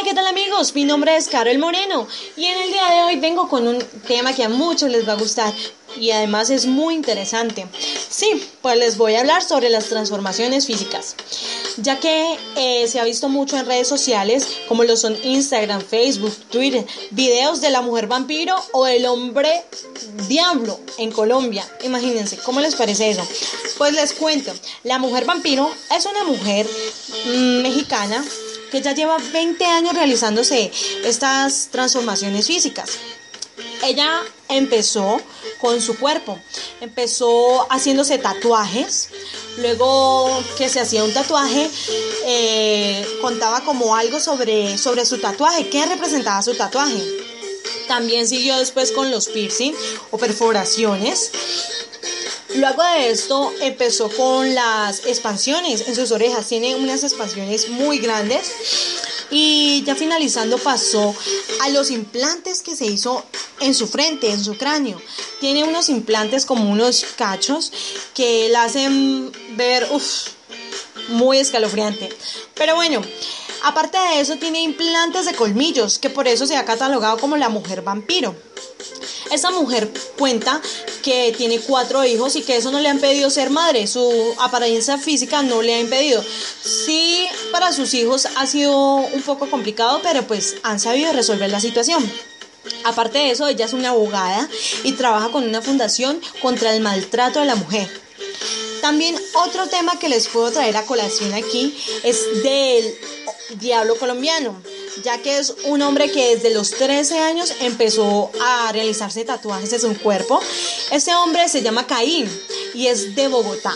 Hola, ¿qué tal amigos? Mi nombre es Carol Moreno y en el día de hoy vengo con un tema que a muchos les va a gustar y además es muy interesante. Sí, pues les voy a hablar sobre las transformaciones físicas, ya que eh, se ha visto mucho en redes sociales como lo son Instagram, Facebook, Twitter, videos de la mujer vampiro o el hombre diablo en Colombia. Imagínense, ¿cómo les parece eso? Pues les cuento, la mujer vampiro es una mujer mm, mexicana que ya lleva 20 años realizándose estas transformaciones físicas. Ella empezó con su cuerpo, empezó haciéndose tatuajes, luego que se hacía un tatuaje, eh, contaba como algo sobre, sobre su tatuaje, qué representaba su tatuaje. También siguió después con los piercing o perforaciones Luego de esto empezó con las expansiones en sus orejas. Tiene unas expansiones muy grandes. Y ya finalizando pasó a los implantes que se hizo en su frente, en su cráneo. Tiene unos implantes como unos cachos que la hacen ver muy escalofriante. Pero bueno, aparte de eso tiene implantes de colmillos, que por eso se ha catalogado como la mujer vampiro. Esta mujer cuenta que tiene cuatro hijos y que eso no le ha impedido ser madre. Su apariencia física no le ha impedido. Sí, para sus hijos ha sido un poco complicado, pero pues han sabido resolver la situación. Aparte de eso, ella es una abogada y trabaja con una fundación contra el maltrato de la mujer. También otro tema que les puedo traer a colación aquí es del diablo colombiano ya que es un hombre que desde los 13 años empezó a realizarse tatuajes en su cuerpo. Este hombre se llama Caín y es de Bogotá.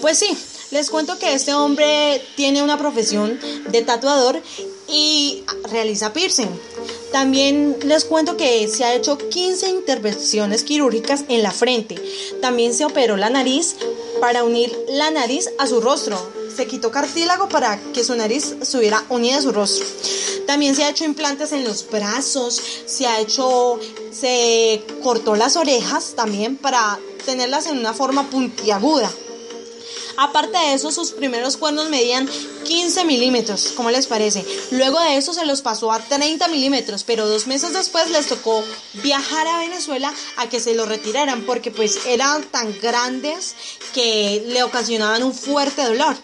Pues sí, les cuento que este hombre tiene una profesión de tatuador y realiza piercing. También les cuento que se ha hecho 15 intervenciones quirúrgicas en la frente. También se operó la nariz para unir la nariz a su rostro se quitó cartílago para que su nariz estuviera unida a su rostro. También se ha hecho implantes en los brazos, se ha hecho, se cortó las orejas también para tenerlas en una forma puntiaguda. Aparte de eso, sus primeros cuernos medían 15 milímetros, ¿cómo les parece? Luego de eso se los pasó a 30 milímetros, pero dos meses después les tocó viajar a Venezuela a que se lo retiraran porque pues eran tan grandes que le ocasionaban un fuerte dolor.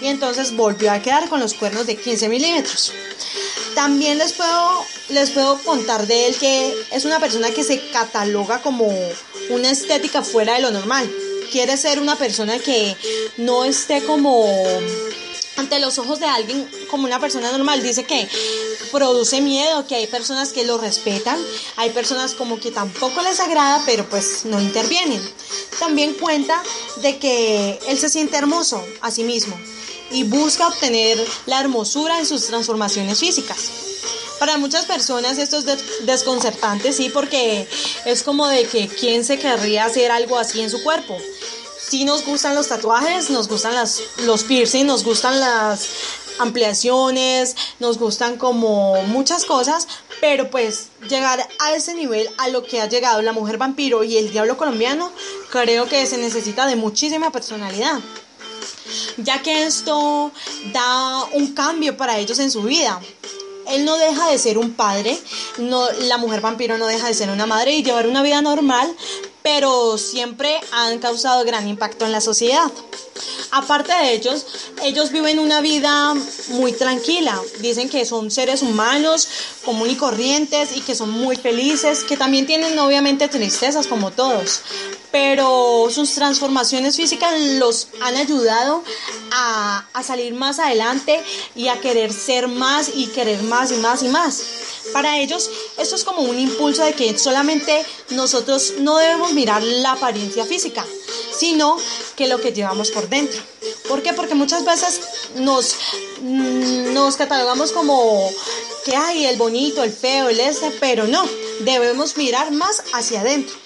Y entonces volvió a quedar con los cuernos de 15 milímetros. También les puedo, les puedo contar de él que es una persona que se cataloga como una estética fuera de lo normal quiere ser una persona que no esté como ante los ojos de alguien como una persona normal. Dice que produce miedo, que hay personas que lo respetan, hay personas como que tampoco les agrada, pero pues no intervienen. También cuenta de que él se siente hermoso a sí mismo y busca obtener la hermosura en sus transformaciones físicas. Para muchas personas esto es desconcertante, sí, porque es como de que quién se querría hacer algo así en su cuerpo. Sí nos gustan los tatuajes, nos gustan las, los piercing, nos gustan las ampliaciones, nos gustan como muchas cosas, pero pues llegar a ese nivel a lo que ha llegado la mujer vampiro y el diablo colombiano, creo que se necesita de muchísima personalidad ya que esto da un cambio para ellos en su vida. Él no deja de ser un padre, no, la mujer vampiro no deja de ser una madre y llevar una vida normal, pero siempre han causado gran impacto en la sociedad. Aparte de ellos, ellos viven una vida muy tranquila. Dicen que son seres humanos común y corrientes y que son muy felices, que también tienen obviamente tristezas como todos. Pero sus transformaciones físicas los han ayudado a, a salir más adelante y a querer ser más y querer más y más y más. Para ellos esto es como un impulso de que solamente nosotros no debemos mirar la apariencia física, sino que lo que llevamos por dentro. ¿Por qué? Porque muchas veces nos, mm, nos catalogamos como que hay el bonito, el feo, el este, pero no, debemos mirar más hacia adentro.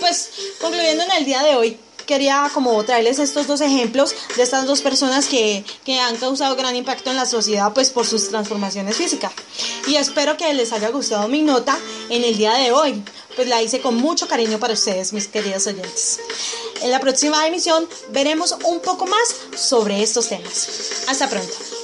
Pues, concluyendo en el día de hoy, quería como traerles estos dos ejemplos de estas dos personas que, que, han causado gran impacto en la sociedad pues por sus transformaciones físicas. Y espero que les haya gustado mi nota en el día de hoy, pues la hice con mucho cariño para ustedes, mis queridos oyentes. En la próxima emisión veremos un poco más sobre estos temas. Hasta pronto.